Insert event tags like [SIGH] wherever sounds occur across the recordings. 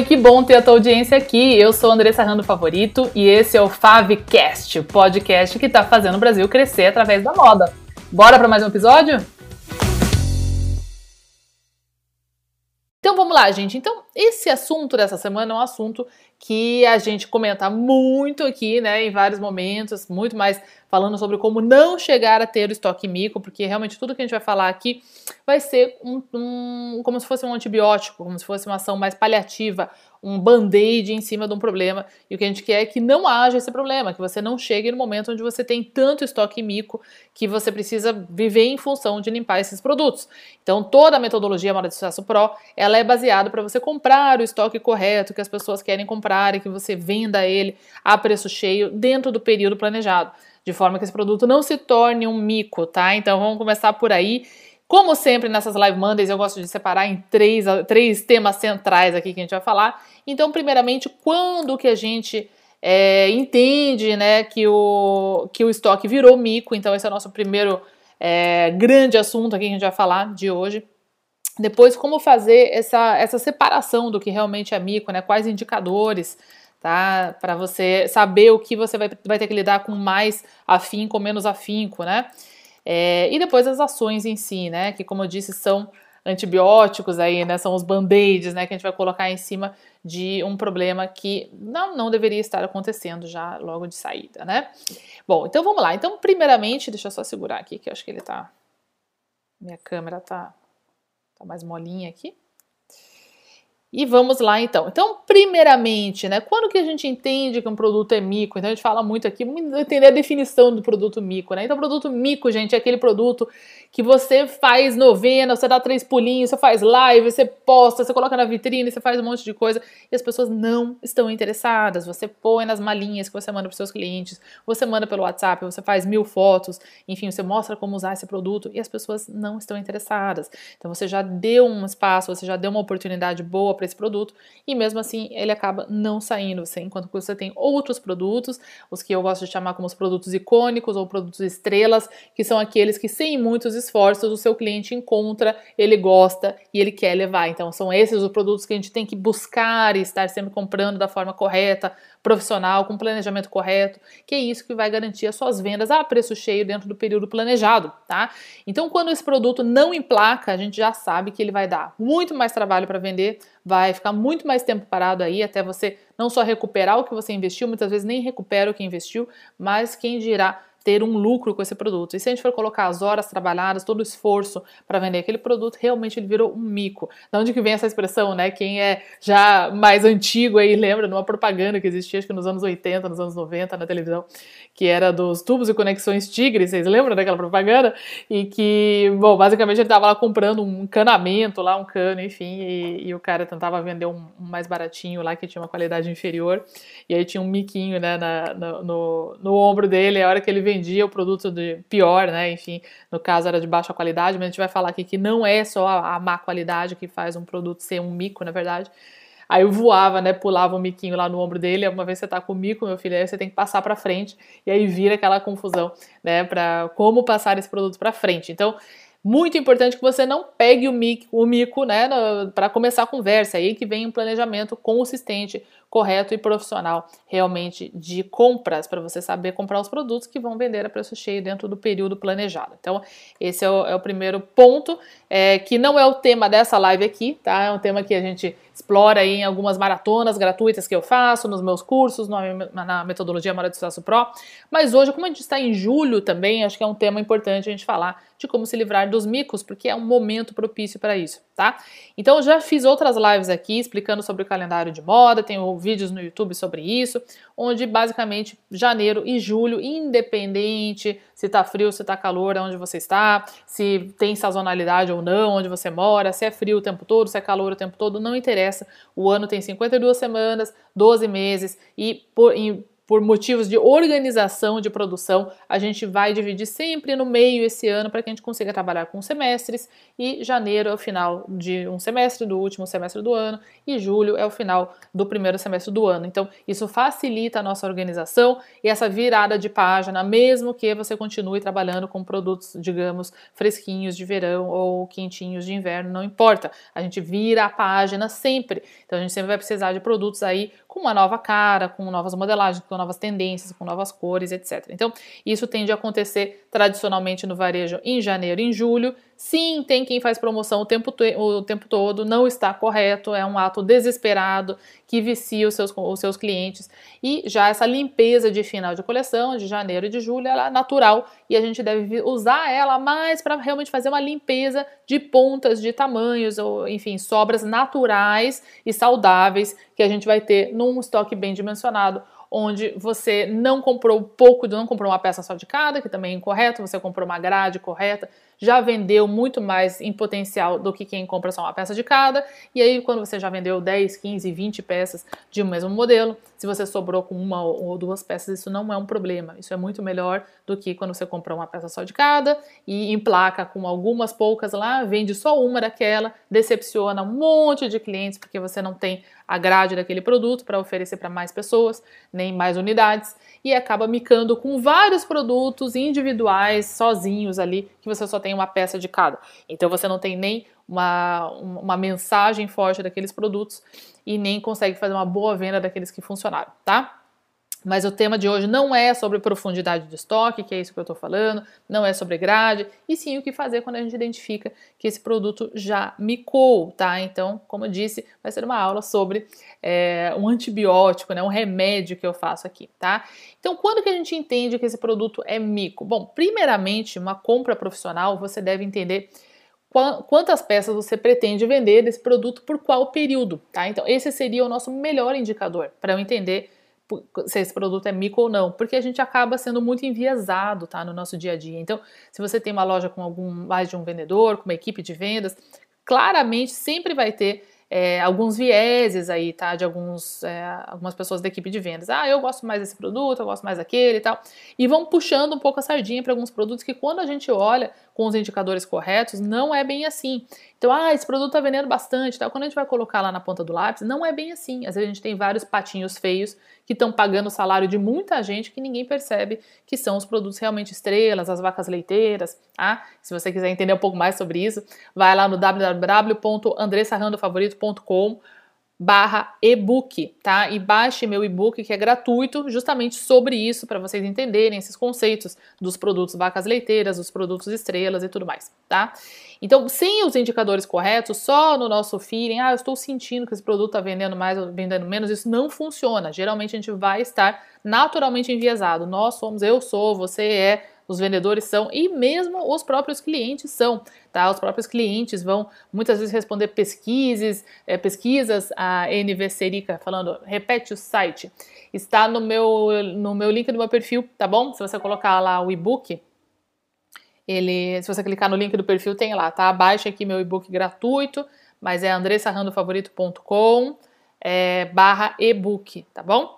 Oi, que bom ter a tua audiência aqui. Eu sou Andressa Rando Favorito e esse é o Favcast, o podcast que está fazendo o Brasil crescer através da moda. Bora para mais um episódio? Então vamos lá, gente. Então, esse assunto dessa semana é um assunto que a gente comenta muito aqui, né, em vários momentos, muito mais falando sobre como não chegar a ter o estoque mico, porque realmente tudo que a gente vai falar aqui vai ser um, um como se fosse um antibiótico, como se fosse uma ação mais paliativa, um band-aid em cima de um problema. E o que a gente quer é que não haja esse problema, que você não chegue no momento onde você tem tanto estoque mico que você precisa viver em função de limpar esses produtos. Então, toda a metodologia Moda de Sucesso Pro, ela é baseada para você comprar o estoque correto que as pessoas querem comprar e que você venda ele a preço cheio dentro do período planejado de forma que esse produto não se torne um mico, tá? Então vamos começar por aí. Como sempre nessas Live Mondays, eu gosto de separar em três, três temas centrais aqui que a gente vai falar. Então, primeiramente, quando que a gente é, entende né, que, o, que o estoque virou mico? Então, esse é o nosso primeiro é, grande assunto aqui que a gente vai falar de hoje. Depois, como fazer essa, essa separação do que realmente é mico, né? Quais indicadores tá? Para você saber o que você vai, vai ter que lidar com mais afinco ou menos afinco, né? É, e depois as ações em si, né? Que como eu disse, são antibióticos aí, né? São os band-aids, né? Que a gente vai colocar em cima de um problema que não, não deveria estar acontecendo já logo de saída, né? Bom, então vamos lá. Então, primeiramente, deixa eu só segurar aqui, que eu acho que ele tá. Minha câmera tá, tá mais molinha aqui. E vamos lá então. Então, primeiramente, né, quando que a gente entende que um produto é mico? Então a gente fala muito aqui, vamos entender a definição do produto mico, né? Então, produto mico, gente, é aquele produto que você faz novena, você dá três pulinhos, você faz live, você posta, você coloca na vitrine, você faz um monte de coisa e as pessoas não estão interessadas. Você põe nas malinhas que você manda para seus clientes, você manda pelo WhatsApp, você faz mil fotos, enfim, você mostra como usar esse produto e as pessoas não estão interessadas. Então, você já deu um espaço, você já deu uma oportunidade boa para esse produto e mesmo assim ele acaba não saindo. Você, enquanto você tem outros produtos, os que eu gosto de chamar como os produtos icônicos ou produtos estrelas, que são aqueles que sem muitos esforços o seu cliente encontra, ele gosta e ele quer levar. Então são esses os produtos que a gente tem que buscar e estar sempre comprando da forma correta, profissional, com planejamento correto, que é isso que vai garantir as suas vendas a preço cheio dentro do período planejado, tá? Então, quando esse produto não emplaca, a gente já sabe que ele vai dar muito mais trabalho para vender, vai ficar muito mais tempo parado aí até você não só recuperar o que você investiu, muitas vezes nem recupera o que investiu, mas quem dirá ter um lucro com esse produto. E se a gente for colocar as horas trabalhadas, todo o esforço para vender aquele produto, realmente ele virou um mico. Da onde que vem essa expressão, né? Quem é já mais antigo aí [LAUGHS] lembra de uma propaganda que existia acho que nos anos 80, nos anos 90 na televisão, que era dos tubos e conexões Tigre, vocês lembram daquela propaganda? E que, bom, basicamente ele estava lá comprando um encanamento lá, um cano, enfim, e, e o cara tentava vender um, um, mais baratinho lá que tinha uma qualidade inferior, e aí tinha um miquinho, né, na, no, no, no ombro dele, a hora que ele vendia o produto de pior, né? Enfim, no caso era de baixa qualidade, mas a gente vai falar aqui que não é só a, a má qualidade que faz um produto ser um mico, na verdade. Aí eu voava, né? Pulava um miquinho lá no ombro dele. Uma vez você tá com o mico, meu filho, aí você tem que passar para frente. E aí vira aquela confusão, né? Para como passar esse produto para frente. Então, muito importante que você não pegue o mico, o mico né, para começar a conversa. É aí que vem um planejamento consistente, correto e profissional realmente de compras, para você saber comprar os produtos que vão vender a preço cheio dentro do período planejado. Então, esse é o, é o primeiro ponto, é, que não é o tema dessa live aqui, tá? É um tema que a gente explora aí em algumas maratonas gratuitas que eu faço, nos meus cursos, na metodologia Mara de Sucesso Pro. Mas hoje, como a gente está em julho também, acho que é um tema importante a gente falar de como se livrar dos micos, porque é um momento propício para isso, tá? Então, eu já fiz outras lives aqui explicando sobre o calendário de moda, tenho vídeos no YouTube sobre isso, onde basicamente janeiro e julho, independente se tá frio, se tá calor, onde você está, se tem sazonalidade ou não, onde você mora, se é frio o tempo todo, se é calor o tempo todo, não interessa. O ano tem 52 semanas, 12 meses e por, por motivos de organização de produção, a gente vai dividir sempre no meio esse ano para que a gente consiga trabalhar com semestres e janeiro é o final de um semestre do último semestre do ano e julho é o final do primeiro semestre do ano. Então, isso facilita a nossa organização e essa virada de página, mesmo que você continue trabalhando com produtos, digamos, fresquinhos de verão ou quentinhos de inverno, não importa. A gente vira a página sempre. Então, a gente sempre vai precisar de produtos aí com uma nova cara, com novas modelagens, com novas tendências, com novas cores, etc. Então, isso tende a acontecer tradicionalmente no varejo em janeiro e em julho. Sim, tem quem faz promoção o tempo, o tempo todo, não está correto, é um ato desesperado que vicia os seus, os seus clientes. E já essa limpeza de final de coleção, de janeiro e de julho, ela é natural e a gente deve usar ela mais para realmente fazer uma limpeza de pontas, de tamanhos, ou enfim, sobras naturais e saudáveis que a gente vai ter num estoque bem dimensionado onde você não comprou pouco, não comprou uma peça só de cada, que também é incorreto, você comprou uma grade correta, já vendeu muito mais em potencial do que quem compra só uma peça de cada. E aí, quando você já vendeu 10, 15, 20 peças de um mesmo modelo, se você sobrou com uma ou duas peças, isso não é um problema. Isso é muito melhor do que quando você compra uma peça só de cada e emplaca com algumas poucas lá, vende só uma daquela, decepciona um monte de clientes porque você não tem a grade daquele produto para oferecer para mais pessoas, nem mais unidades e acaba micando com vários produtos individuais, sozinhos ali, que você só tem uma peça de cada. Então você não tem nem uma, uma mensagem forte daqueles produtos e nem consegue fazer uma boa venda daqueles que funcionaram, tá? Mas o tema de hoje não é sobre profundidade de estoque, que é isso que eu estou falando, não é sobre grade, e sim o que fazer quando a gente identifica que esse produto já micou, tá? Então, como eu disse, vai ser uma aula sobre é, um antibiótico, né, um remédio que eu faço aqui, tá? Então, quando que a gente entende que esse produto é mico? Bom, primeiramente, uma compra profissional, você deve entender quantas peças você pretende vender desse produto por qual período, tá? Então, esse seria o nosso melhor indicador para eu entender se esse produto é mico ou não, porque a gente acaba sendo muito enviesado, tá, no nosso dia a dia. Então, se você tem uma loja com algum mais de um vendedor, com uma equipe de vendas, claramente sempre vai ter é, alguns vieses aí, tá? De alguns, é, algumas pessoas da equipe de vendas. Ah, eu gosto mais desse produto, eu gosto mais daquele e tal. E vão puxando um pouco a sardinha para alguns produtos que, quando a gente olha com os indicadores corretos, não é bem assim. Então, ah, esse produto está vendendo bastante, tal. Quando a gente vai colocar lá na ponta do lápis, não é bem assim. Às vezes a gente tem vários patinhos feios que estão pagando o salário de muita gente que ninguém percebe que são os produtos realmente estrelas, as vacas leiteiras, tá? Se você quiser entender um pouco mais sobre isso, vai lá no www.andressarrandofavorito.com barra ebook, tá? E baixe meu e-book que é gratuito, justamente sobre isso, para vocês entenderem esses conceitos dos produtos vacas leiteiras, dos produtos estrelas e tudo mais, tá? Então, sem os indicadores corretos, só no nosso feeling, ah, eu estou sentindo que esse produto está vendendo mais ou vendendo menos, isso não funciona. Geralmente a gente vai estar naturalmente enviesado. Nós somos, eu sou, você é, os vendedores são e mesmo os próprios clientes são, tá? Os próprios clientes vão muitas vezes responder pesquisas, é, pesquisas a NV Serica falando, repete o site. Está no meu no meu link do meu perfil, tá bom? Se você colocar lá o e-book, ele, se você clicar no link do perfil, tem lá, tá? Baixa aqui meu e-book gratuito, mas é andressarrandofavorito.com é, barra e-book, tá bom?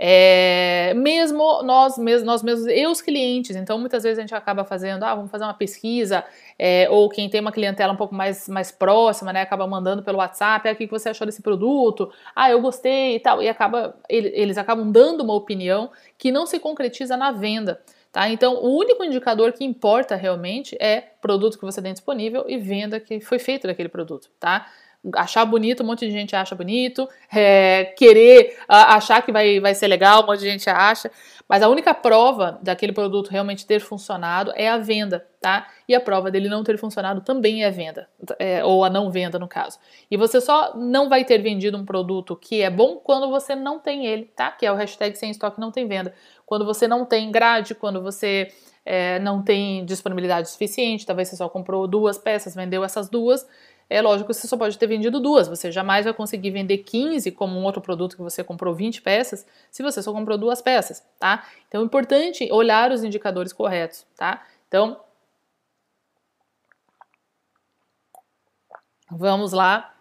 É, mesmo nós, nós mesmos e os clientes, então muitas vezes a gente acaba fazendo, ah, vamos fazer uma pesquisa, é, ou quem tem uma clientela um pouco mais, mais próxima, né, acaba mandando pelo WhatsApp, ah, o que você achou desse produto? Ah, eu gostei e tal, e acaba, eles acabam dando uma opinião que não se concretiza na venda. Tá? Então, o único indicador que importa realmente é produto que você tem disponível e venda que foi feito daquele produto. Tá? Achar bonito, um monte de gente acha bonito, é, querer achar que vai, vai ser legal, um monte de gente acha, mas a única prova daquele produto realmente ter funcionado é a venda, tá? E a prova dele não ter funcionado também é a venda, é, ou a não venda no caso. E você só não vai ter vendido um produto que é bom quando você não tem ele, tá? Que é o hashtag sem estoque não tem venda. Quando você não tem grade, quando você é, não tem disponibilidade suficiente, talvez você só comprou duas peças, vendeu essas duas, é lógico que você só pode ter vendido duas, você jamais vai conseguir vender 15 como um outro produto que você comprou 20 peças, se você só comprou duas peças, tá? Então é importante olhar os indicadores corretos, tá? Então, vamos lá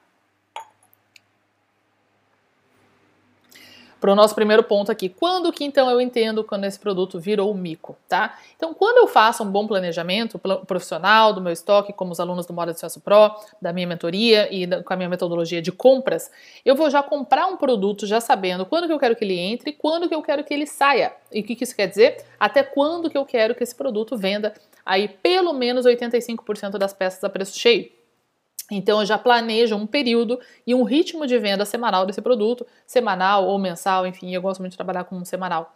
para o nosso primeiro ponto aqui. Quando que então eu entendo quando esse produto virou mico, tá? Então, quando eu faço um bom planejamento profissional do meu estoque, como os alunos do Moda de Sucesso Pro, da minha mentoria e da, com a minha metodologia de compras, eu vou já comprar um produto já sabendo quando que eu quero que ele entre, quando que eu quero que ele saia. E o que, que isso quer dizer? Até quando que eu quero que esse produto venda aí pelo menos 85% das peças a preço cheio. Então eu já planejo um período e um ritmo de venda semanal desse produto, semanal ou mensal, enfim, eu gosto muito de trabalhar com um semanal.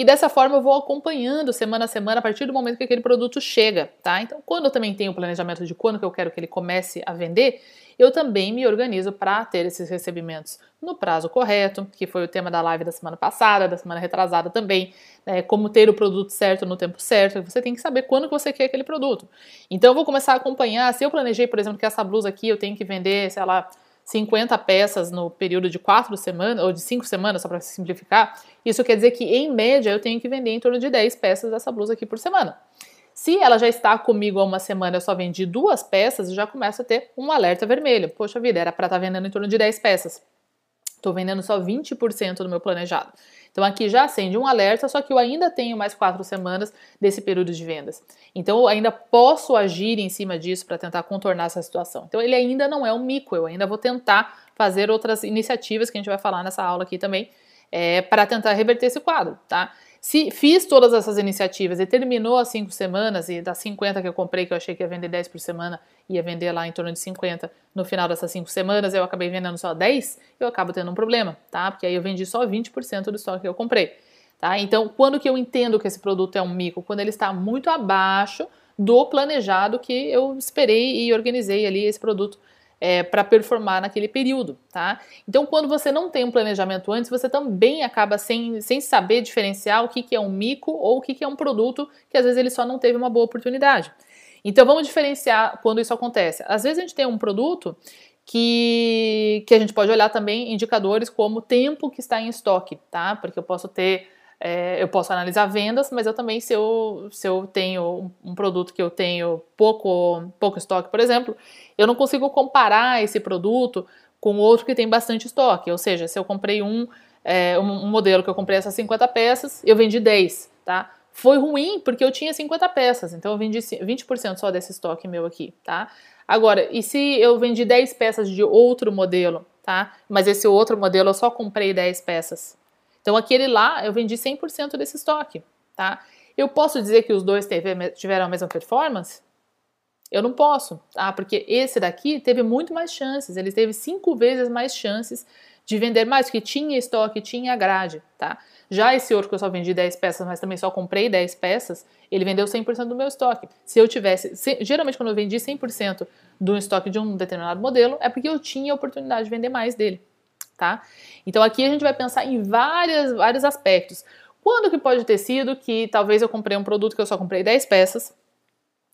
E dessa forma eu vou acompanhando semana a semana a partir do momento que aquele produto chega, tá? Então, quando eu também tenho o planejamento de quando que eu quero que ele comece a vender, eu também me organizo para ter esses recebimentos no prazo correto, que foi o tema da live da semana passada, da semana retrasada também, né, como ter o produto certo no tempo certo, você tem que saber quando que você quer aquele produto. Então eu vou começar a acompanhar, se eu planejei, por exemplo, que essa blusa aqui eu tenho que vender, sei lá, 50 peças no período de 4 semanas, ou de 5 semanas, só para simplificar, isso quer dizer que, em média, eu tenho que vender em torno de 10 peças dessa blusa aqui por semana. Se ela já está comigo há uma semana, eu só vendi duas peças, eu já começo a ter um alerta vermelho. Poxa vida, era para estar tá vendendo em torno de 10 peças. Estou vendendo só 20% do meu planejado. Então aqui já acende um alerta, só que eu ainda tenho mais quatro semanas desse período de vendas. Então eu ainda posso agir em cima disso para tentar contornar essa situação. Então ele ainda não é um mico, eu ainda vou tentar fazer outras iniciativas que a gente vai falar nessa aula aqui também, é, para tentar reverter esse quadro, tá? Se fiz todas essas iniciativas e terminou as cinco semanas, e das 50 que eu comprei, que eu achei que ia vender 10 por semana, ia vender lá em torno de 50 no final dessas cinco semanas, eu acabei vendendo só 10, eu acabo tendo um problema, tá? Porque aí eu vendi só 20% do estoque que eu comprei, tá? Então, quando que eu entendo que esse produto é um mico? Quando ele está muito abaixo do planejado que eu esperei e organizei ali esse produto é, para performar naquele período, tá? Então, quando você não tem um planejamento antes, você também acaba sem, sem saber diferenciar o que, que é um mico ou o que, que é um produto que às vezes ele só não teve uma boa oportunidade. Então, vamos diferenciar quando isso acontece. Às vezes a gente tem um produto que, que a gente pode olhar também indicadores como tempo que está em estoque, tá? Porque eu posso ter é, eu posso analisar vendas, mas eu também, se eu, se eu tenho um, produto que eu tenho pouco, pouco estoque, por exemplo, eu não consigo comparar esse produto com outro que tem bastante estoque. Ou seja, se eu comprei um, é, um modelo que eu comprei essas 50 peças, eu vendi 10, tá? Foi ruim porque eu tinha 50 peças, então eu vendi 20% só desse estoque meu aqui, tá? Agora, e se eu vendi 10 peças de outro modelo, tá? Mas esse outro modelo eu só comprei 10 peças, então aquele lá eu vendi 100% desse estoque, tá? Eu posso dizer que os dois teve, tiveram a mesma performance? Eu não posso, tá? Porque esse daqui teve muito mais chances, ele teve cinco vezes mais chances de vender mais, porque tinha estoque, tinha grade, tá? Já esse outro que eu só vendi 10 peças, mas também só comprei 10 peças, ele vendeu 100% do meu estoque. Se eu tivesse, se, geralmente quando eu vendi 100% do estoque de um determinado modelo, é porque eu tinha a oportunidade de vender mais dele tá? Então aqui a gente vai pensar em várias, vários aspectos. Quando que pode ter sido que talvez eu comprei um produto que eu só comprei 10 peças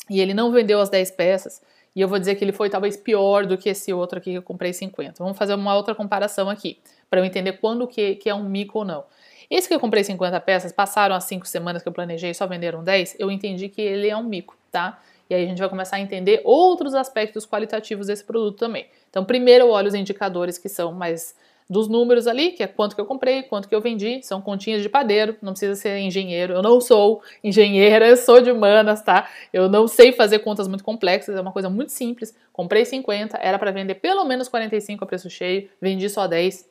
e ele não vendeu as 10 peças e eu vou dizer que ele foi talvez pior do que esse outro aqui que eu comprei 50. Vamos fazer uma outra comparação aqui para eu entender quando que, que é um mico ou não. Esse que eu comprei 50 peças, passaram as 5 semanas que eu planejei e só venderam 10, eu entendi que ele é um mico, tá? E aí a gente vai começar a entender outros aspectos qualitativos desse produto também. Então, primeiro eu olho os indicadores que são mais dos números ali, que é quanto que eu comprei, quanto que eu vendi, são continhas de padeiro, não precisa ser engenheiro. Eu não sou engenheira, [LAUGHS] eu sou de humanas, tá? Eu não sei fazer contas muito complexas, é uma coisa muito simples. Comprei 50, era para vender pelo menos 45 a preço cheio, vendi só 10.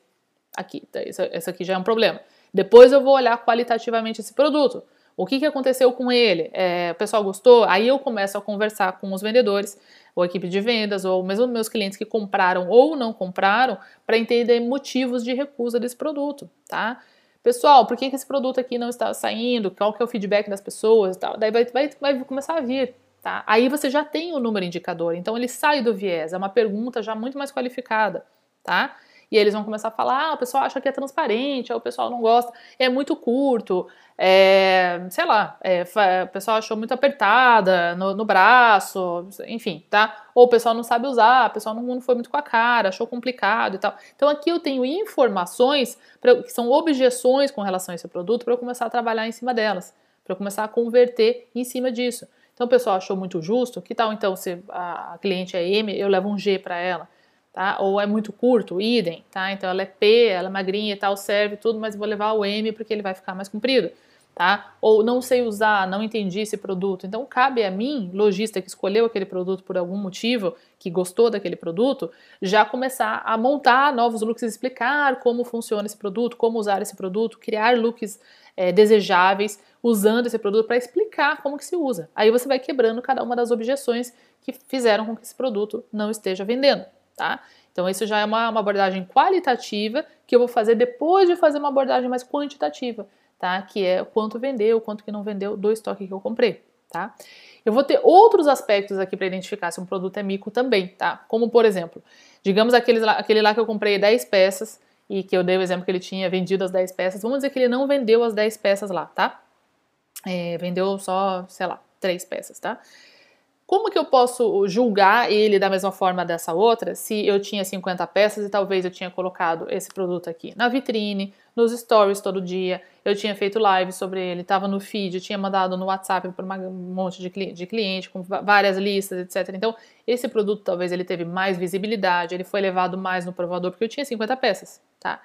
Aqui, tá, isso, aqui já é um problema. Depois eu vou olhar qualitativamente esse produto. O que, que aconteceu com ele? É, o pessoal gostou? Aí eu começo a conversar com os vendedores, ou a equipe de vendas, ou mesmo meus clientes que compraram ou não compraram, para entender motivos de recusa desse produto, tá? Pessoal, por que, esse produto aqui não está saindo? Qual que é o feedback das pessoas e tal? Daí vai, vai, vai começar a vir, tá? Aí você já tem o número indicador, então ele sai do viés, é uma pergunta já muito mais qualificada, tá? E eles vão começar a falar: ah, o pessoal acha que é transparente, ah, o pessoal não gosta, é muito curto, é, sei lá, é, o pessoal achou muito apertada no, no, braço, enfim, tá? Ou o pessoal não sabe usar, o pessoal não, foi muito com a cara, achou complicado e tal. Então aqui eu tenho informações pra, que são objeções com relação a esse produto para eu começar a trabalhar em cima delas, para eu começar a converter em cima disso. Então o pessoal achou muito justo, que tal então se a cliente é M, eu levo um G para ela? Tá? Ou é muito curto, idem, tá? Então ela é P, ela é magrinha e tal, serve tudo, mas vou levar o M porque ele vai ficar mais comprido, tá? Ou não sei usar, não entendi esse produto. Então cabe a mim, lojista que escolheu aquele produto por algum motivo, que gostou daquele produto, já começar a montar novos looks, explicar como funciona esse produto, como usar esse produto, criar looks é, desejáveis usando esse produto para explicar como que se usa. Aí você vai quebrando cada uma das objeções que fizeram com que esse produto não esteja vendendo tá? Então, isso já é uma, uma abordagem qualitativa que eu vou fazer depois de fazer uma abordagem mais quantitativa, tá? Que é o quanto vendeu, o quanto que não vendeu do estoque que eu comprei, tá? Eu vou ter outros aspectos aqui para identificar se um produto é mico também, tá? Como, por exemplo, digamos aquele lá, aquele lá que eu comprei 10 peças e que eu dei o exemplo que ele tinha vendido as 10 peças, vamos dizer que ele não vendeu as 10 peças lá, tá? É, vendeu só, sei lá, 3 peças, tá? Como que eu posso julgar ele da mesma forma dessa outra se eu tinha 50 peças e talvez eu tinha colocado esse produto aqui na vitrine, nos stories todo dia, eu tinha feito live sobre ele, estava no feed, tinha mandado no WhatsApp para um monte de, cli de cliente com várias listas, etc. Então, esse produto talvez ele teve mais visibilidade, ele foi levado mais no provador porque eu tinha 50 peças, tá?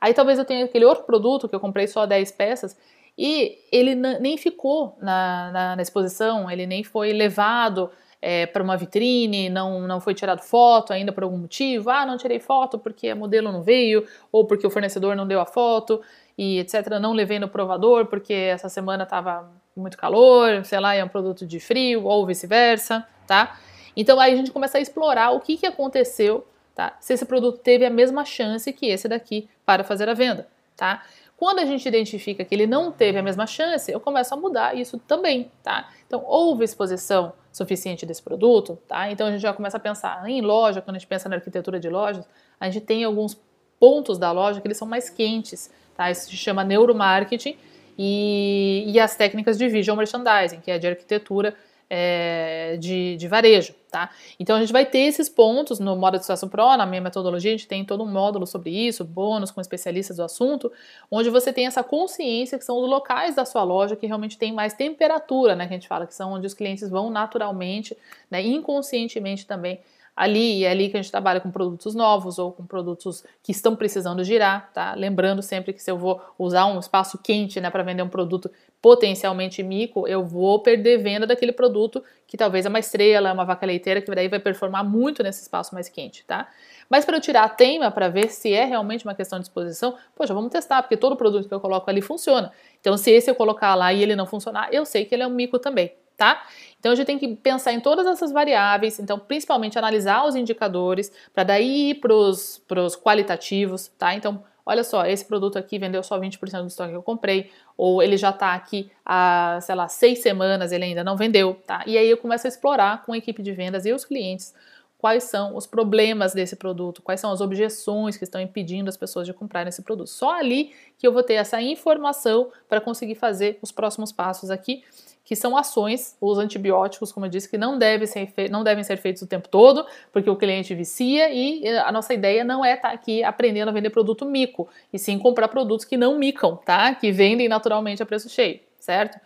Aí talvez eu tenha aquele outro produto que eu comprei só 10 peças e ele nem ficou na, na, na exposição, ele nem foi levado é, para uma vitrine, não, não foi tirado foto ainda por algum motivo. Ah, não tirei foto porque a modelo não veio, ou porque o fornecedor não deu a foto, e etc. Não levei no provador porque essa semana estava muito calor, sei lá, é um produto de frio, ou vice-versa, tá? Então aí a gente começa a explorar o que, que aconteceu, tá? Se esse produto teve a mesma chance que esse daqui para fazer a venda, tá? Quando a gente identifica que ele não teve a mesma chance, eu começo a mudar isso também, tá? Então, houve exposição suficiente desse produto, tá? Então, a gente já começa a pensar em loja, quando a gente pensa na arquitetura de lojas, a gente tem alguns pontos da loja que eles são mais quentes, tá? Isso se chama neuromarketing e, e as técnicas de visual merchandising, que é de arquitetura é, de, de, varejo, tá? Então a gente vai ter esses pontos no Moda de Situação Pro, na minha metodologia, a gente tem todo um módulo sobre isso, bônus com especialistas do assunto, onde você tem essa consciência que são os locais da sua loja que realmente tem mais temperatura, né? Que a gente fala que são onde os clientes vão naturalmente, né, inconscientemente também ali e é ali que a gente trabalha com produtos novos ou com produtos que estão precisando girar, tá? Lembrando sempre que se eu vou usar um espaço quente, né, para vender um produto potencialmente mico, eu vou perder venda daquele produto que talvez é uma estrela, é uma vaca leiteira, que daí vai performar muito nesse espaço mais quente, tá? Mas para eu tirar a teima para ver se é realmente uma questão de exposição, poxa, vamos testar, porque todo produto que eu coloco ali funciona. Então, se esse eu colocar lá e ele não funcionar, eu sei que ele é um mico também, tá? Então a gente tem que pensar em todas essas variáveis, então principalmente analisar os indicadores para daí ir para os qualitativos, tá? Então, olha só, esse produto aqui vendeu só 20% do estoque que eu comprei, ou ele já está aqui há, sei lá, seis semanas, ele ainda não vendeu, tá? E aí eu começo a explorar com a equipe de vendas e os clientes quais são os problemas desse produto, quais são as objeções que estão impedindo as pessoas de comprarem esse produto. Só ali que eu vou ter essa informação para conseguir fazer os próximos passos aqui que são ações, os antibióticos, como eu disse, que não devem ser, não devem ser feitos o tempo todo, porque o cliente vicia e a nossa ideia não é estar tá aqui aprendendo a vender produto mico, e sim comprar produtos que não micam, tá? Que vendem naturalmente a preço cheio, certo?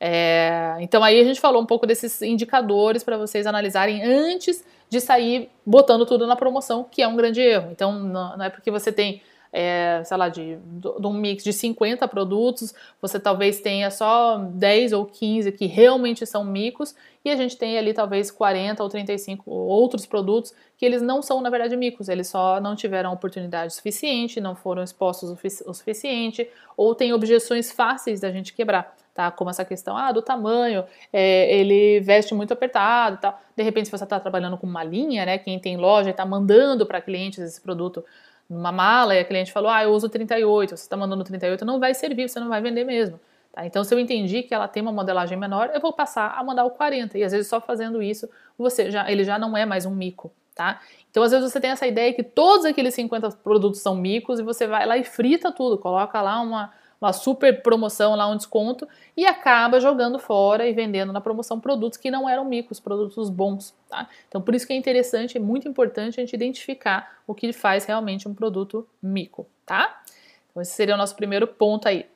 É, então aí a gente falou um pouco desses indicadores para vocês analisarem antes de sair botando tudo na promoção, que é um grande erro. Então não, não é porque você tem é, sei lá, de, de um mix de 50 produtos, você talvez tenha só 10 ou 15 que realmente são micos, e a gente tem ali talvez 40 ou 35 outros produtos que eles não são, na verdade, micos, eles só não tiveram oportunidade suficiente, não foram expostos o, suficiente, ou tem objeções fáceis da gente quebrar. Tá, como essa questão ah, do tamanho, é, ele veste muito apertado tal. De repente, se você está trabalhando com uma linha, né, quem tem loja está mandando para clientes esse produto numa mala e a cliente falou, ah, eu uso 38, você está mandando 38, não vai servir, você não vai vender mesmo. Tá? Então, se eu entendi que ela tem uma modelagem menor, eu vou passar a mandar o 40. E às vezes só fazendo isso, você já, ele já não é mais um mico. Tá? Então, às vezes você tem essa ideia que todos aqueles 50 produtos são micos e você vai lá e frita tudo, coloca lá uma, uma super promoção lá, um desconto, e acaba jogando fora e vendendo na promoção produtos que não eram micos, produtos bons, tá? Então, por isso que é interessante, é muito importante a gente identificar o que faz realmente um produto mico, tá? Então, esse seria o nosso primeiro ponto aí.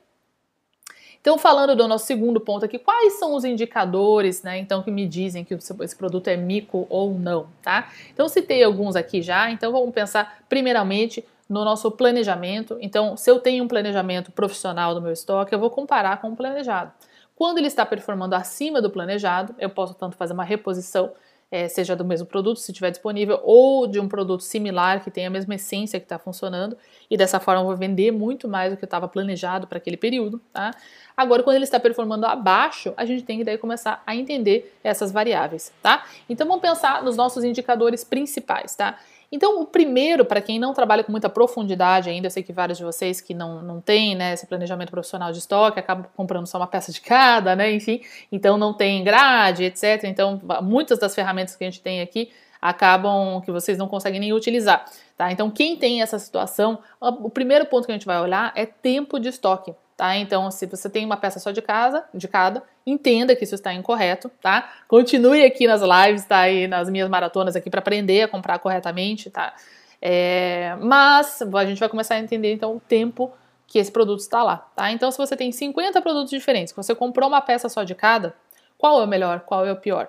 Então, falando do nosso segundo ponto aqui, quais são os indicadores, né, então, que me dizem que esse produto é mico ou não, tá? Então, citei alguns aqui já, então vamos pensar primeiramente no nosso planejamento. Então, se eu tenho um planejamento profissional do meu estoque, eu vou comparar com o planejado. Quando ele está performando acima do planejado, eu posso tanto fazer uma reposição, é, seja do mesmo produto, se estiver disponível, ou de um produto similar que tenha a mesma essência que está funcionando, e dessa forma eu vou vender muito mais do que estava planejado para aquele período. Tá? Agora, quando ele está performando abaixo, a gente tem que daí começar a entender essas variáveis. Tá? Então vamos pensar nos nossos indicadores principais. Tá? Então, o primeiro, para quem não trabalha com muita profundidade ainda, eu sei que vários de vocês que não, não têm né, esse planejamento profissional de estoque acabam comprando só uma peça de cada, né? Enfim, então não tem grade, etc. Então, muitas das ferramentas que a gente tem aqui acabam que vocês não conseguem nem utilizar. Tá? Então, quem tem essa situação, o primeiro ponto que a gente vai olhar é tempo de estoque. Tá? Então, se você tem uma peça só de casa, de cada, entenda que isso está incorreto, tá? Continue aqui nas lives, tá? aí nas minhas maratonas aqui para aprender a comprar corretamente, tá? É, mas a gente vai começar a entender então o tempo que esse produto está lá, tá? Então, se você tem 50 produtos diferentes, você comprou uma peça só de cada, qual é o melhor? Qual é o pior?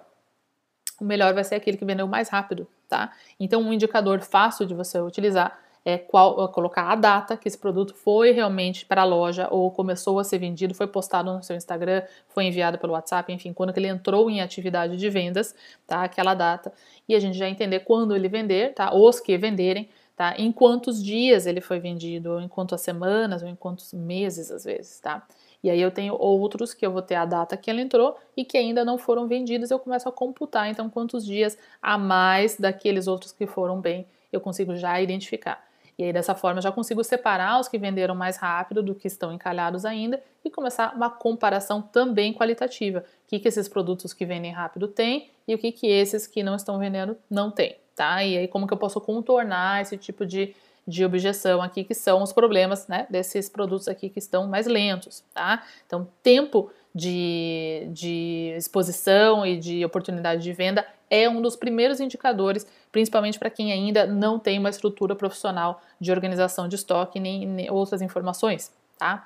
O melhor vai ser aquele que vendeu mais rápido, tá? Então, um indicador fácil de você utilizar é, qual, colocar a data que esse produto foi realmente para a loja ou começou a ser vendido, foi postado no seu Instagram, foi enviado pelo WhatsApp, enfim, quando ele entrou em atividade de vendas, tá? Aquela data. E a gente já entender quando ele vender, tá? Os que venderem, tá? Em quantos dias ele foi vendido, ou em quantas semanas, ou em quantos meses, às vezes, tá? E aí eu tenho outros que eu vou ter a data que ela entrou e que ainda não foram vendidos, eu começo a computar, então, quantos dias a mais daqueles outros que foram bem, eu consigo já identificar. E aí, dessa forma, já consigo separar os que venderam mais rápido do que estão encalhados ainda e começar uma comparação também qualitativa. O que, que esses produtos que vendem rápido têm e o que, que esses que não estão vendendo não têm, tá? E aí, como que eu posso contornar esse tipo de, de objeção aqui, que são os problemas, né, desses produtos aqui que estão mais lentos, tá? Então, tempo de, de exposição e de oportunidade de venda é um dos primeiros indicadores, principalmente para quem ainda não tem uma estrutura profissional de organização de estoque nem, nem outras informações, tá?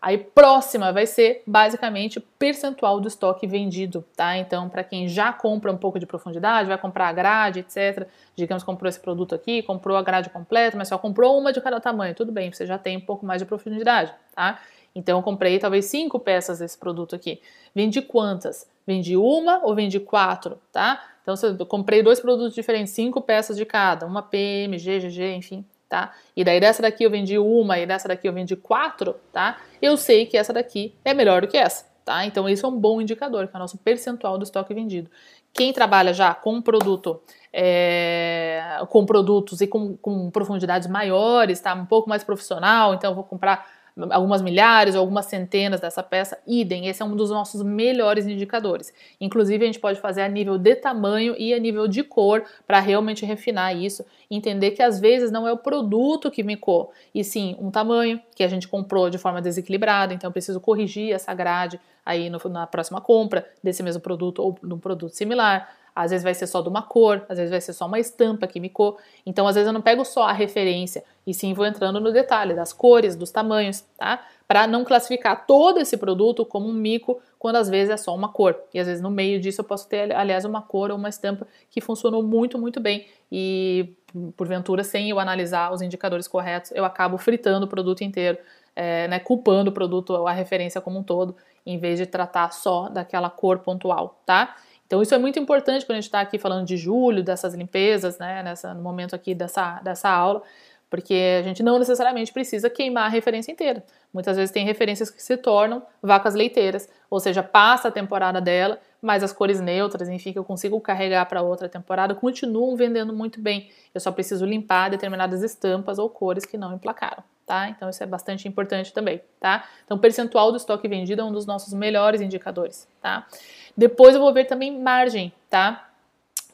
Aí próxima vai ser basicamente percentual do estoque vendido, tá? Então, para quem já compra um pouco de profundidade, vai comprar a grade, etc. Digamos comprou esse produto aqui, comprou a grade completa, mas só comprou uma de cada tamanho, tudo bem, você já tem um pouco mais de profundidade, tá? Então eu comprei talvez cinco peças desse produto aqui. Vendi quantas? Vendi uma ou vendi quatro, tá? Então eu comprei dois produtos diferentes, cinco peças de cada, uma PM, GGG, enfim, tá? E daí dessa daqui eu vendi uma e dessa daqui eu vendi quatro, tá? Eu sei que essa daqui é melhor do que essa, tá? Então isso é um bom indicador, que é o nosso percentual do estoque vendido. Quem trabalha já com produto, é, com produtos e com, com profundidades maiores, tá? Um pouco mais profissional, então eu vou comprar algumas milhares ou algumas centenas dessa peça, idem, esse é um dos nossos melhores indicadores. Inclusive, a gente pode fazer a nível de tamanho e a nível de cor para realmente refinar isso, entender que às vezes não é o produto que micou, e sim um tamanho que a gente comprou de forma desequilibrada, então eu preciso corrigir essa grade aí no, na próxima compra desse mesmo produto ou de um produto similar às vezes vai ser só de uma cor, às vezes vai ser só uma estampa que micou. Então, às vezes eu não pego só a referência, e sim vou entrando no detalhe das cores, dos tamanhos, tá? Para não classificar todo esse produto como um mico, quando às vezes é só uma cor. E às vezes no meio disso eu posso ter, aliás, uma cor ou uma estampa que funcionou muito, muito bem. E porventura, sem eu analisar os indicadores corretos, eu acabo fritando o produto inteiro, é, né, culpando o produto, a referência como um todo, em vez de tratar só daquela cor pontual, tá? Então isso é muito importante quando a gente está aqui falando de julho, dessas limpezas, né, nessa, no momento aqui dessa, dessa aula, porque a gente não necessariamente precisa queimar a referência inteira. Muitas vezes tem referências que se tornam vacas leiteiras, ou seja, passa a temporada dela, mas as cores neutras, enfim, que eu consigo carregar para outra temporada, continuam vendendo muito bem. Eu só preciso limpar determinadas estampas ou cores que não emplacaram. Tá? Então isso é bastante importante também, tá? Então percentual do estoque vendido é um dos nossos melhores indicadores, tá? Depois eu vou ver também margem, tá?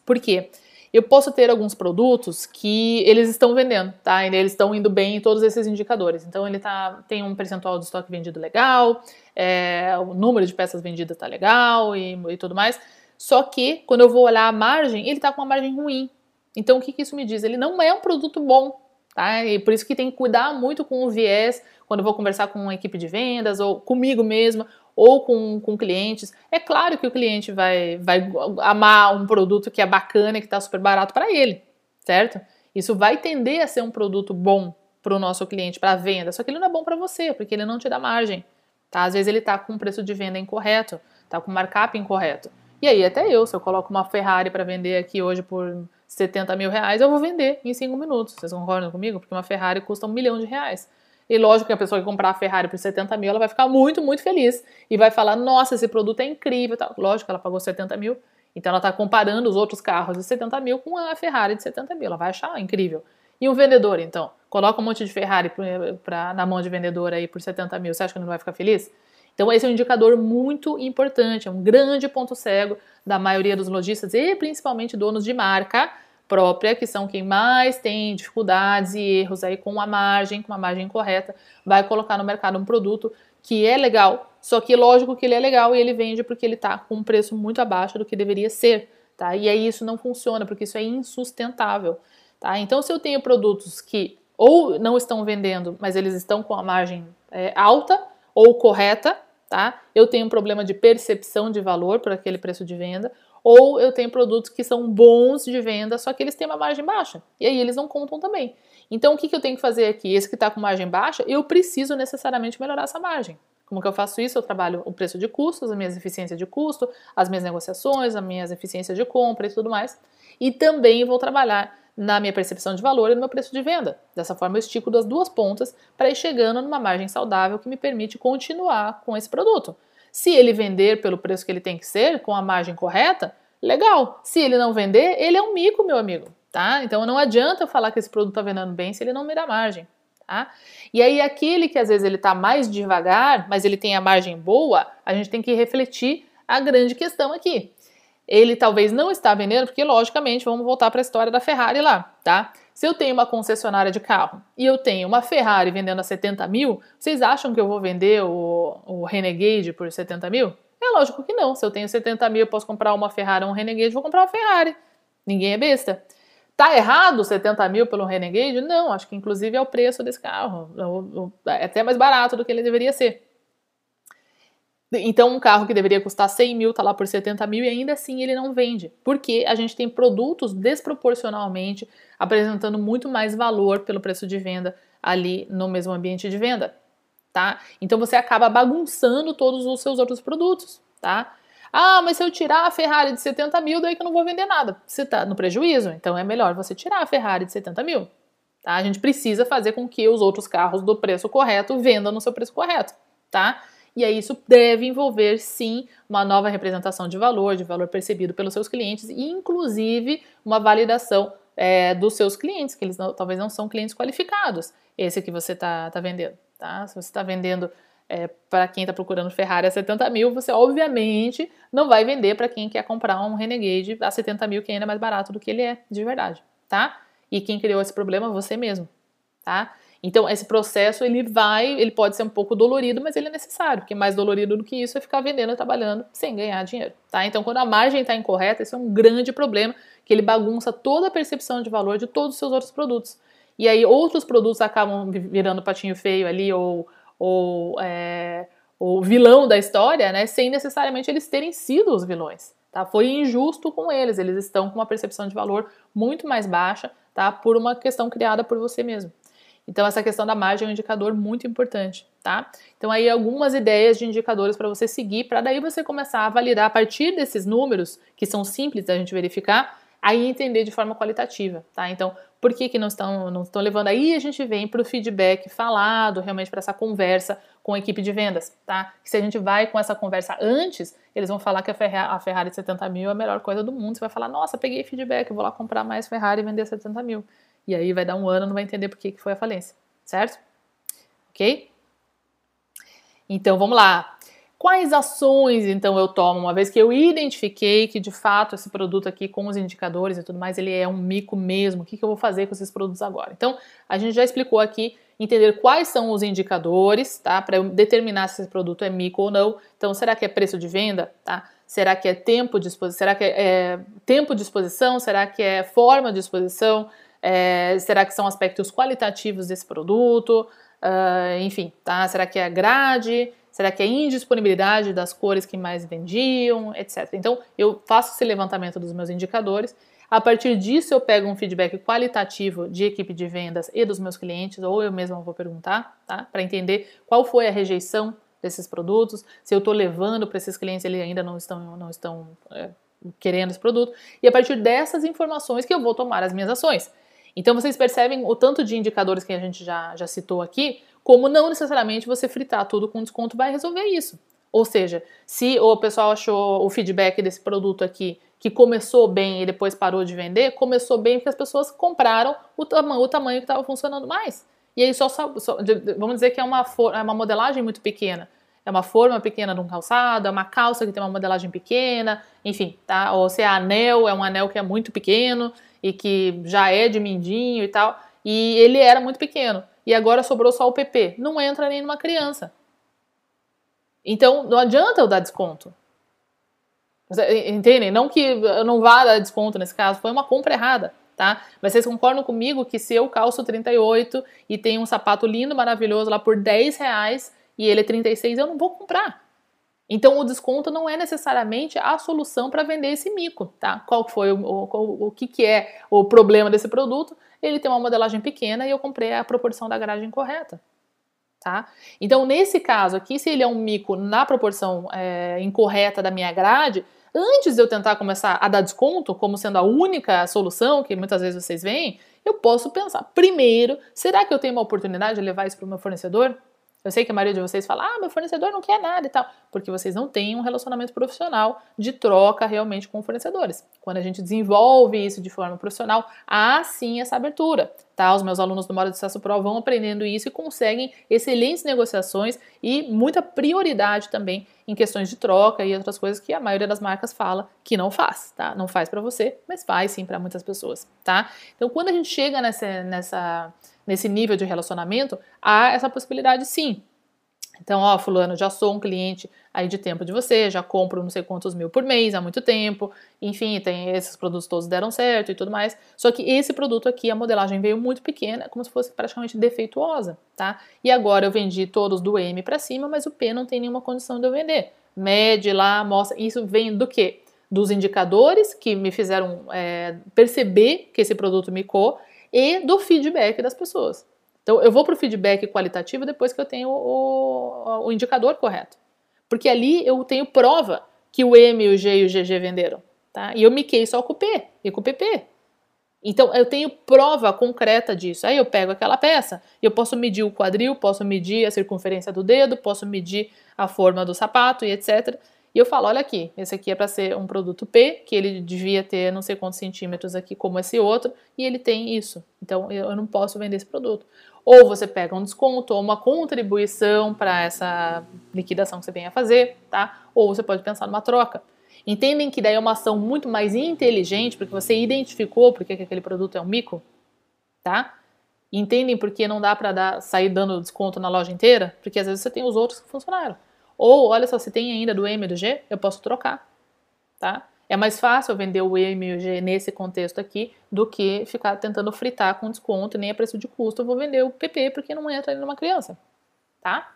Por quê? Eu posso ter alguns produtos que eles estão vendendo, tá? Eles estão indo bem em todos esses indicadores. Então ele tá, tem um percentual de estoque vendido legal, é, o número de peças vendidas tá legal e, e, tudo mais. Só que quando eu vou olhar a margem, ele tá com uma margem ruim. Então o que, que isso me diz? Ele não é um produto bom, tá? E por isso que tem que cuidar muito com o viés quando eu vou conversar com uma equipe de vendas ou comigo mesma ou com, com clientes. É claro que o cliente vai, vai amar um produto que é bacana e que está super barato para ele, certo? Isso vai tender a ser um produto bom para o nosso cliente, para venda, só que ele não é bom para você, porque ele não te dá margem. Tá? Às vezes ele está com um preço de venda incorreto, está com markup incorreto. E aí, até eu, se eu coloco uma Ferrari para vender aqui hoje por 70 mil reais, eu vou vender em 5 minutos. Vocês concordam comigo? Porque uma Ferrari custa um milhão de reais. E lógico que a pessoa que comprar a Ferrari por 70 mil, ela vai ficar muito, muito feliz. E vai falar, nossa, esse produto é incrível. Tal. Lógico ela pagou 70 mil. Então ela está comparando os outros carros de 70 mil com a Ferrari de 70 mil. Ela vai achar incrível. E um vendedor, então? Coloca um monte de Ferrari pra, pra, na mão de vendedor aí por 70 mil. Você acha que ele não vai ficar feliz? Então, esse é um indicador muito importante, é um grande ponto cego da maioria dos lojistas e principalmente donos de marca própria, que são quem mais tem dificuldades e erros aí com a margem, com a margem correta, vai colocar no mercado um produto que é legal, só que lógico que ele é legal e ele vende porque ele está com um preço muito abaixo do que deveria ser, tá? E aí isso não funciona, porque isso é insustentável, tá? Então, se eu tenho produtos que ou não estão vendendo, mas eles estão com a margem é, alta ou correta, tá? Eu tenho um problema de percepção de valor por aquele preço de venda, ou eu tenho produtos que são bons de venda, só que eles têm uma margem baixa, e aí eles não contam também. Então, o que, que eu tenho que fazer aqui? Esse que está com margem baixa, eu preciso necessariamente melhorar essa margem. Como que eu faço isso? Eu trabalho o preço de custos, as minhas eficiências de custo, as minhas negociações, as minhas eficiências de compra e tudo mais. E também vou trabalhar na minha percepção de valor e no meu preço de venda. Dessa forma, eu estico das duas pontas para ir chegando numa margem saudável que me permite continuar com esse produto. Se ele vender pelo preço que ele tem que ser, com a margem correta, legal. Se ele não vender, ele é um mico, meu amigo, tá? Então não adianta falar que esse produto está vendendo bem se ele não me dá margem, tá? E aí aquele que às vezes ele está mais devagar, mas ele tem a margem boa, a gente tem que refletir a grande questão aqui ele talvez não está vendendo, porque logicamente, vamos voltar para a história da Ferrari lá, tá? Se eu tenho uma concessionária de carro e eu tenho uma Ferrari vendendo a 70 mil, vocês acham que eu vou vender o, o Renegade por 70 mil? É lógico que não. Se eu tenho 70 mil, eu posso comprar uma Ferrari ou um Renegade, vou comprar uma Ferrari. Ninguém é besta. Tá errado 70 mil pelo Renegade? Não, acho que inclusive é o preço desse carro. É até mais barato do que ele deveria ser. Então, um carro que deveria custar 100 mil está lá por 70 mil e ainda assim ele não vende, porque a gente tem produtos desproporcionalmente apresentando muito mais valor pelo preço de venda ali no mesmo ambiente de venda, tá? Então você acaba bagunçando todos os seus outros produtos, tá? Ah, mas se eu tirar a Ferrari de 70 mil, daí que eu não vou vender nada. Você está no prejuízo, então é melhor você tirar a Ferrari de 70 mil. Tá? A gente precisa fazer com que os outros carros do preço correto vendam no seu preço correto, tá? E aí isso deve envolver sim uma nova representação de valor, de valor percebido pelos seus clientes, e inclusive uma validação é, dos seus clientes, que eles não, talvez não são clientes qualificados, esse que você está tá vendendo. Tá? Se você está vendendo é, para quem está procurando Ferrari a 70 mil, você obviamente não vai vender para quem quer comprar um Renegade a 70 mil, que ainda é mais barato do que ele é de verdade, tá? E quem criou esse problema? Você mesmo, tá? Então, esse processo, ele vai, ele pode ser um pouco dolorido, mas ele é necessário, porque mais dolorido do que isso é ficar vendendo e trabalhando sem ganhar dinheiro, tá? Então, quando a margem está incorreta, isso é um grande problema, que ele bagunça toda a percepção de valor de todos os seus outros produtos. E aí, outros produtos acabam virando patinho feio ali, ou, ou é, o vilão da história, né, sem necessariamente eles terem sido os vilões. Tá? Foi injusto com eles, eles estão com uma percepção de valor muito mais baixa, tá? Por uma questão criada por você mesmo. Então, essa questão da margem é um indicador muito importante, tá? Então, aí algumas ideias de indicadores para você seguir, para daí você começar a validar a partir desses números, que são simples da gente verificar, aí entender de forma qualitativa, tá? Então, por que, que não estão, não estão levando? Aí a gente vem para o feedback falado, realmente para essa conversa com a equipe de vendas, tá? Se a gente vai com essa conversa antes, eles vão falar que a Ferrari, a Ferrari 70 mil é a melhor coisa do mundo. Você vai falar, nossa, peguei feedback, vou lá comprar mais Ferrari e vender 70 mil. E aí vai dar um ano, não vai entender por que, que foi a falência, certo? Ok? Então vamos lá. Quais ações então eu tomo uma vez que eu identifiquei que de fato esse produto aqui com os indicadores e tudo mais ele é um mico mesmo? O que, eu vou fazer com esses produtos agora? Então a gente já explicou aqui entender quais são os indicadores, tá? Para eu determinar se esse produto é mico ou não. Então será que é preço de venda, tá? Será que é tempo de exposição? Será que é, é tempo de exposição? Será que é forma de exposição? É, será que são aspectos qualitativos desse produto? Uh, enfim, tá? Será que é a grade? Será que é a indisponibilidade das cores que mais vendiam, etc. Então, eu faço esse levantamento dos meus indicadores. A partir disso, eu pego um feedback qualitativo de equipe de vendas e dos meus clientes, ou eu mesma vou perguntar, tá? Para entender qual foi a rejeição desses produtos, se eu estou levando para esses clientes, eles ainda não estão, não estão é, querendo esse produto. E a partir dessas informações que eu vou tomar as minhas ações. Então vocês percebem o tanto de indicadores que a gente já, já citou aqui, como não necessariamente você fritar tudo com desconto vai resolver isso. Ou seja, se o pessoal achou o feedback desse produto aqui que começou bem e depois parou de vender, começou bem porque as pessoas compraram o, tamanho, o tamanho que estava funcionando mais. E aí só, só, vamos dizer que é uma, é uma modelagem muito pequena. É uma forma pequena de um calçado, é uma calça que tem uma modelagem pequena, enfim, tá? Ou se é anel, é um anel que é muito pequeno e que já é de mindinho e tal. E ele era muito pequeno e agora sobrou só o PP. Não entra nem numa criança. Então, não adianta eu dar desconto. Entendem? Não que eu não vá dar desconto nesse caso, foi uma compra errada, tá? Mas vocês concordam comigo que se eu calço 38 e tem um sapato lindo, maravilhoso lá por 10 reais e ele é 36, eu não vou comprar. Então, o desconto não é necessariamente a solução para vender esse mico, tá? Qual foi o, o, o que, que é o problema desse produto? Ele tem uma modelagem pequena e eu comprei a proporção da grade incorreta, tá? Então, nesse caso aqui, se ele é um mico na proporção é, incorreta da minha grade, antes de eu tentar começar a dar desconto como sendo a única solução que muitas vezes vocês veem, eu posso pensar, primeiro, será que eu tenho uma oportunidade de levar isso para o meu fornecedor? Eu sei que a maioria de vocês fala, ah, meu fornecedor não quer nada e tal, porque vocês não têm um relacionamento profissional de troca realmente com fornecedores. Quando a gente desenvolve isso de forma profissional, há sim essa abertura, tá? Os meus alunos do Modo de Sucesso Pro vão aprendendo isso e conseguem excelentes negociações e muita prioridade também em questões de troca e outras coisas que a maioria das marcas fala que não faz, tá? Não faz para você, mas faz sim para muitas pessoas, tá? Então, quando a gente chega nessa, nessa nesse nível de relacionamento, há essa possibilidade sim. Então, ó, fulano, já sou um cliente aí de tempo de você, já compro não sei quantos mil por mês há muito tempo, enfim, tem esses produtos todos deram certo e tudo mais. Só que esse produto aqui, a modelagem veio muito pequena, como se fosse praticamente defeituosa, tá? E agora eu vendi todos do M para cima, mas o P não tem nenhuma condição de eu vender. Mede lá, mostra. Isso vem do quê? Dos indicadores que me fizeram é, perceber que esse produto micou e do feedback das pessoas. Então, eu vou para o feedback qualitativo depois que eu tenho o, o, indicador correto. Porque ali eu tenho prova que o M, o G e o GG venderam. Tá? E eu miquei só com o P e com o PP. Então, eu tenho prova concreta disso. Aí eu pego aquela peça e eu posso medir o quadril, posso medir a circunferência do dedo, posso medir a forma do sapato e etc. E eu falo, olha aqui, esse aqui é para ser um produto P, que ele devia ter não sei quantos centímetros aqui como esse outro, e ele tem isso. Então eu não posso vender esse produto. Ou você pega um desconto ou uma contribuição para essa liquidação que você venha fazer, tá? Ou você pode pensar numa troca. Entendem que daí é uma ação muito mais inteligente, porque você identificou porque aquele produto é um mico, tá? Entendem por que não dá para sair dando desconto na loja inteira? Porque às vezes você tem os outros que funcionaram. Ou, olha só, se tem ainda do M e do G, eu posso trocar, tá? É mais fácil vender o M e o G nesse contexto aqui do que ficar tentando fritar com desconto, nem a preço de custo eu vou vender o PP porque não entra numa criança, tá?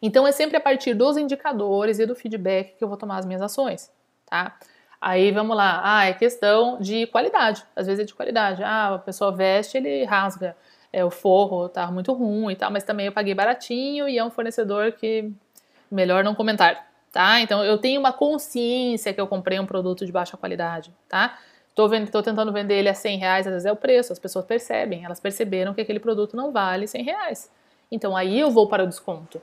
Então é sempre a partir dos indicadores e do feedback que eu vou tomar as minhas ações, tá? Aí vamos lá, ah, é questão de qualidade, às vezes é de qualidade. Ah, a pessoa veste, ele rasga, é, o forro tá muito ruim e tal, mas também eu paguei baratinho e é um fornecedor que melhor não comentar, tá? Então eu tenho uma consciência que eu comprei um produto de baixa qualidade, tá? Tô, vendo, tô tentando vender ele a 100 reais, às vezes é o preço, as pessoas percebem, elas perceberam que aquele produto não vale 100 reais. Então aí eu vou para o desconto,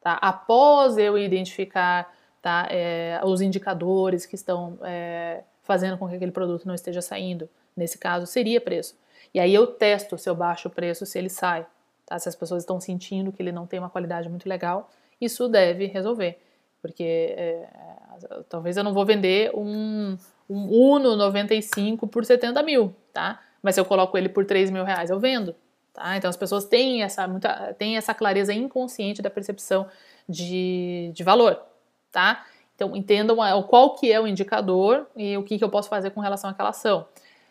tá? Após eu identificar tá, é, os indicadores que estão é, fazendo com que aquele produto não esteja saindo, nesse caso seria preço. E aí eu testo se eu baixo o preço, se ele sai, tá? Se as pessoas estão sentindo que ele não tem uma qualidade muito legal, isso deve resolver. Porque é, talvez eu não vou vender um, um Uno 95 por 70 mil, tá? Mas se eu coloco ele por 3 mil reais, eu vendo. Tá? Então as pessoas têm essa, muita, têm essa clareza inconsciente da percepção de, de valor. Tá? Então entendam qual que é o indicador e o que, que eu posso fazer com relação àquela ação.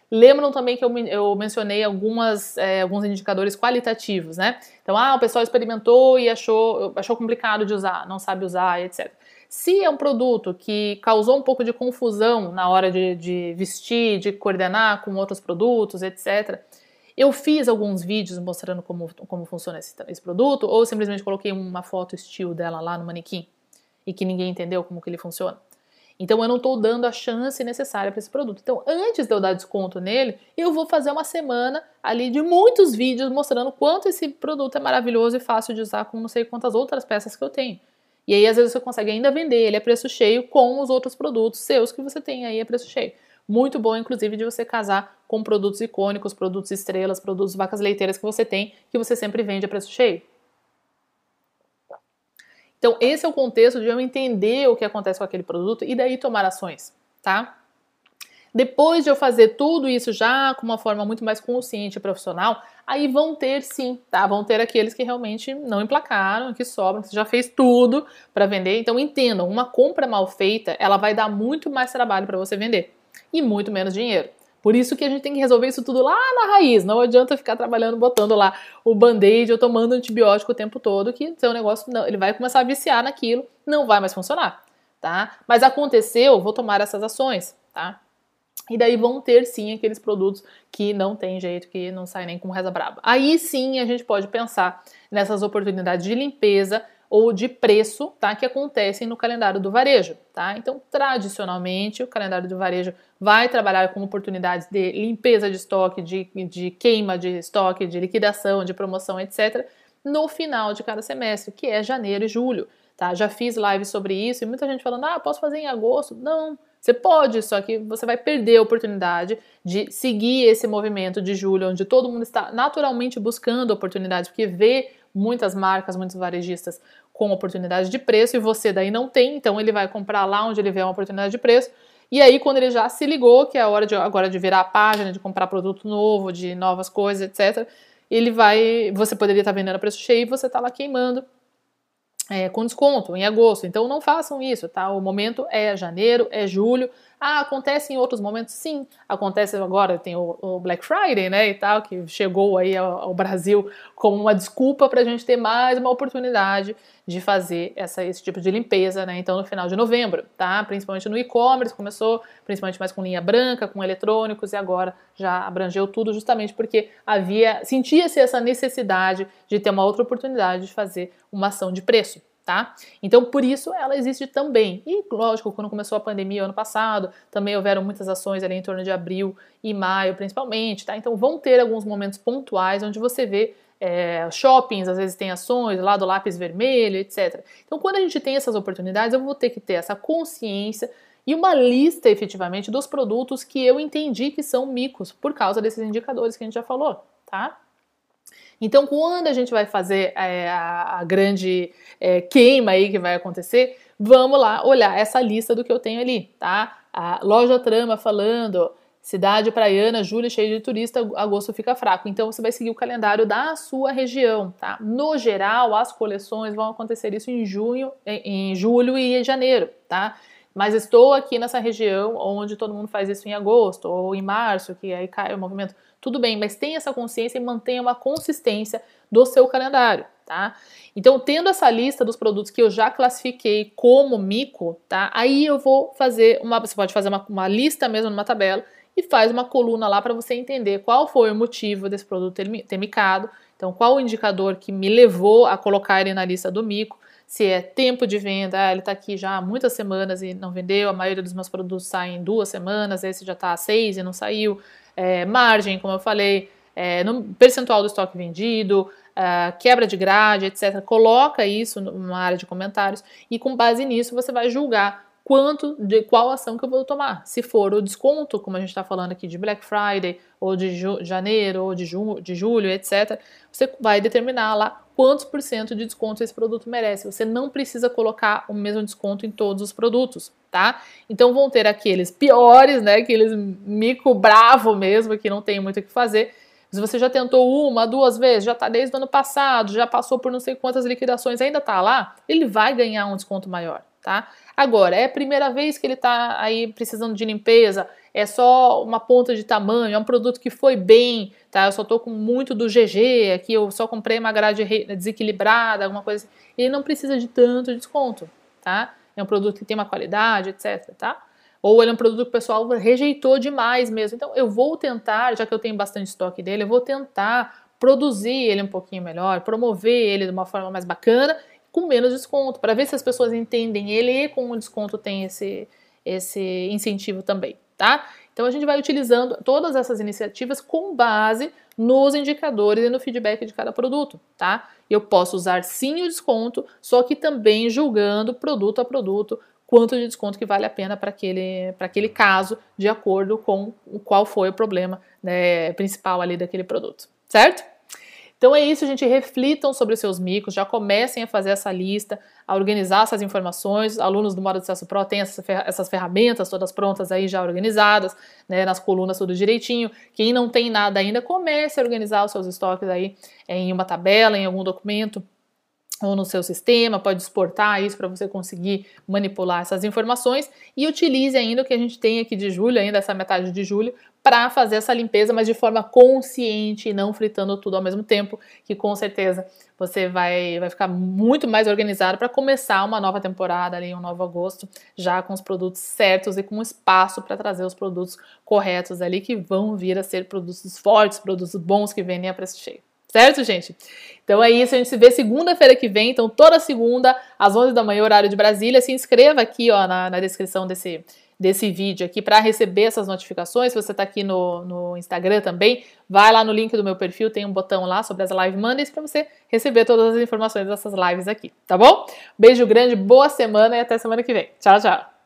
Lembram também que eu, eu mencionei algumas, é, alguns indicadores qualitativos, né? Então, ah, o pessoal experimentou e achou, achou complicado de usar, não sabe usar, etc. Se é um produto que causou um pouco de confusão na hora de, de vestir, de coordenar com outros produtos, etc., eu fiz alguns vídeos mostrando como, como funciona esse, esse, produto, ou simplesmente coloquei uma foto estilo dela lá no manequim e que ninguém entendeu como que ele funciona. Então eu não estou dando a chance necessária para esse produto. Então, antes de eu dar desconto nele, eu vou fazer uma semana ali de muitos vídeos mostrando quanto esse produto é maravilhoso e fácil de usar com não sei quantas outras peças que eu tenho. E aí, às vezes, você consegue ainda vender ele a preço cheio com os outros produtos seus que você tem aí a preço cheio. Muito bom, inclusive, de você casar com produtos icônicos, produtos estrelas, produtos vacas leiteiras que você tem, que você sempre vende a preço cheio. Então, esse é o contexto de eu entender o que acontece com aquele produto e daí tomar ações, tá? Depois de eu fazer tudo isso já com uma forma muito mais consciente e profissional, aí vão ter sim, tá? Vão ter aqueles que realmente não emplacaram, que sobram, você já fez tudo para vender. Então entendam, uma compra mal feita, ela vai dar muito mais trabalho para você vender e muito menos dinheiro. Por isso que a gente tem que resolver isso tudo lá na raiz. Não adianta ficar trabalhando, botando lá o band-aid ou tomando antibiótico o tempo todo, que seu negócio não, ele vai começar a viciar naquilo, não vai mais funcionar, tá? Mas aconteceu, vou tomar essas ações, tá? E daí vão ter sim aqueles produtos que não tem jeito, que não sai nem com reza braba. Aí sim a gente pode pensar nessas oportunidades de limpeza ou de preço, tá, que acontecem no calendário do varejo, tá? Então, tradicionalmente, o calendário do varejo vai trabalhar com oportunidades de limpeza de estoque, de, de queima de estoque, de liquidação, de promoção, etc, no final de cada semestre, que é janeiro e julho, tá? Já fiz live sobre isso e muita gente falando: "Ah, posso fazer em agosto?". Não, você pode, só que você vai perder a oportunidade de seguir esse movimento de julho, onde todo mundo está naturalmente buscando oportunidades, porque vê muitas marcas, muitos varejistas com oportunidade de preço e você daí não tem, então ele vai comprar lá onde ele vê uma oportunidade de preço. E aí, quando ele já se ligou que é a hora de, agora de virar a página, de comprar produto novo, de novas coisas, etc., ele vai. Você poderia estar vendendo a preço cheio e você está lá queimando é, com desconto em agosto. Então não façam isso, tá? O momento é janeiro, é julho. Ah, acontece em outros momentos? Sim, acontece agora, tem o, o Black Friday, né, e tal, que chegou aí ao, ao Brasil como uma desculpa para a gente ter mais uma oportunidade de fazer essa, esse tipo de limpeza, né, então no final de novembro, tá, principalmente no e-commerce, começou principalmente mais com linha branca, com eletrônicos, e agora já abrangeu tudo justamente porque havia, sentia-se essa necessidade de ter uma outra oportunidade de fazer uma ação de preço, tá? Então, por isso ela existe também. E, lógico, quando começou a pandemia ano passado, também houveram muitas ações ali em torno de abril e maio, principalmente, tá? Então, vão ter alguns momentos pontuais onde você vê é, shoppings, às vezes tem ações lá do lápis vermelho, etc. Então, quando a gente tem essas oportunidades, eu vou ter que ter essa consciência e uma lista efetivamente dos produtos que eu entendi que são micos por causa desses indicadores que a gente já falou, tá? Então, quando a gente vai fazer é, a, grande é, queima aí que vai acontecer, vamos lá olhar essa lista do que eu tenho ali, tá? A loja Trama falando, cidade praiana, julho cheio de turista, agosto fica fraco. Então, você vai seguir o calendário da sua região, tá? No geral, as coleções vão acontecer isso em junho, em julho e em janeiro, tá? Mas estou aqui nessa região onde todo mundo faz isso em agosto ou em março, que aí cai o movimento tudo bem, mas tenha essa consciência e mantenha uma consistência do seu calendário, tá? Então, tendo essa lista dos produtos que eu já classifiquei como mico, tá? Aí eu vou fazer uma, você pode fazer uma, uma lista mesmo numa tabela e faz uma coluna lá para você entender qual foi o motivo desse produto ter, ter micado, então qual o indicador que me levou a colocar ele na lista do mico, se é tempo de venda, ah, ele está aqui já há muitas semanas e não vendeu, a maioria dos meus produtos saem em duas semanas, esse já está há seis e não saiu, é, margem, como eu falei, é, no percentual do estoque vendido, é, quebra de grade, etc. Coloca isso numa área de comentários e com base nisso você vai julgar quanto de qual ação que eu vou tomar. Se for o desconto, como a gente está falando aqui de Black Friday, ou de janeiro, ou de, ju de julho, etc., você vai determinar lá quantos por cento de desconto esse produto merece. Você não precisa colocar o mesmo desconto em todos os produtos, tá? Então vão ter aqueles piores, né? Aqueles mico bravo mesmo, que não tem muito o que fazer. Se você já tentou uma, duas vezes, já está desde o ano passado, já passou por não sei quantas liquidações, ainda está lá, ele vai ganhar um desconto maior tá? Agora, é a primeira vez que ele está aí precisando de limpeza, é só uma ponta de tamanho, é um produto que foi bem, tá? Eu só tô com muito do GG aqui, eu só comprei uma grade desequilibrada, alguma coisa assim. Ele não precisa de tanto desconto, tá? É um produto que tem uma qualidade, etc, tá? Ou ele é um produto que o pessoal rejeitou demais mesmo. Então eu vou tentar, já que eu tenho bastante estoque dele, eu vou tentar produzir ele um pouquinho melhor, promover ele de uma forma mais bacana, com menos desconto, para ver se as pessoas entendem ele e com o desconto tem esse, esse incentivo também, tá? Então a gente vai utilizando todas essas iniciativas com base nos indicadores e no feedback de cada produto, tá? Eu posso usar sim o desconto, só que também julgando produto a produto quanto de desconto que vale a pena para aquele, aquele caso, de acordo com qual foi o problema né, principal ali daquele produto, certo? Então é isso, gente. Reflitam sobre os seus micos, já comecem a fazer essa lista, a organizar essas informações. Alunos do Modo de Acesso Pro têm essas ferramentas todas prontas aí, já organizadas, né, nas colunas tudo direitinho. Quem não tem nada ainda, comece a organizar os seus estoques aí em uma tabela, em algum documento ou no seu sistema, pode exportar isso para você conseguir manipular essas informações e utilize ainda o que a gente tem aqui de julho, ainda essa metade de julho, para fazer essa limpeza, mas de forma consciente e não fritando tudo ao mesmo tempo, que com certeza você vai, vai ficar muito mais organizado para começar uma nova temporada ali, um novo agosto, já com os produtos certos e com espaço para trazer os produtos corretos ali que vão vir a ser produtos fortes, produtos bons que vendem a preço cheio. Certo, gente? Então é isso, a gente se vê segunda-feira que vem, então toda segunda, às 11 da manhã, horário de Brasília. Se inscreva aqui ó, na, na descrição desse, desse vídeo aqui para receber essas notificações. Se você está aqui no, no Instagram também, vai lá no link do meu perfil, tem um botão lá sobre as Live Mondays para você receber todas as informações dessas lives aqui, tá bom? Beijo grande, boa semana e até semana que vem. Tchau, tchau!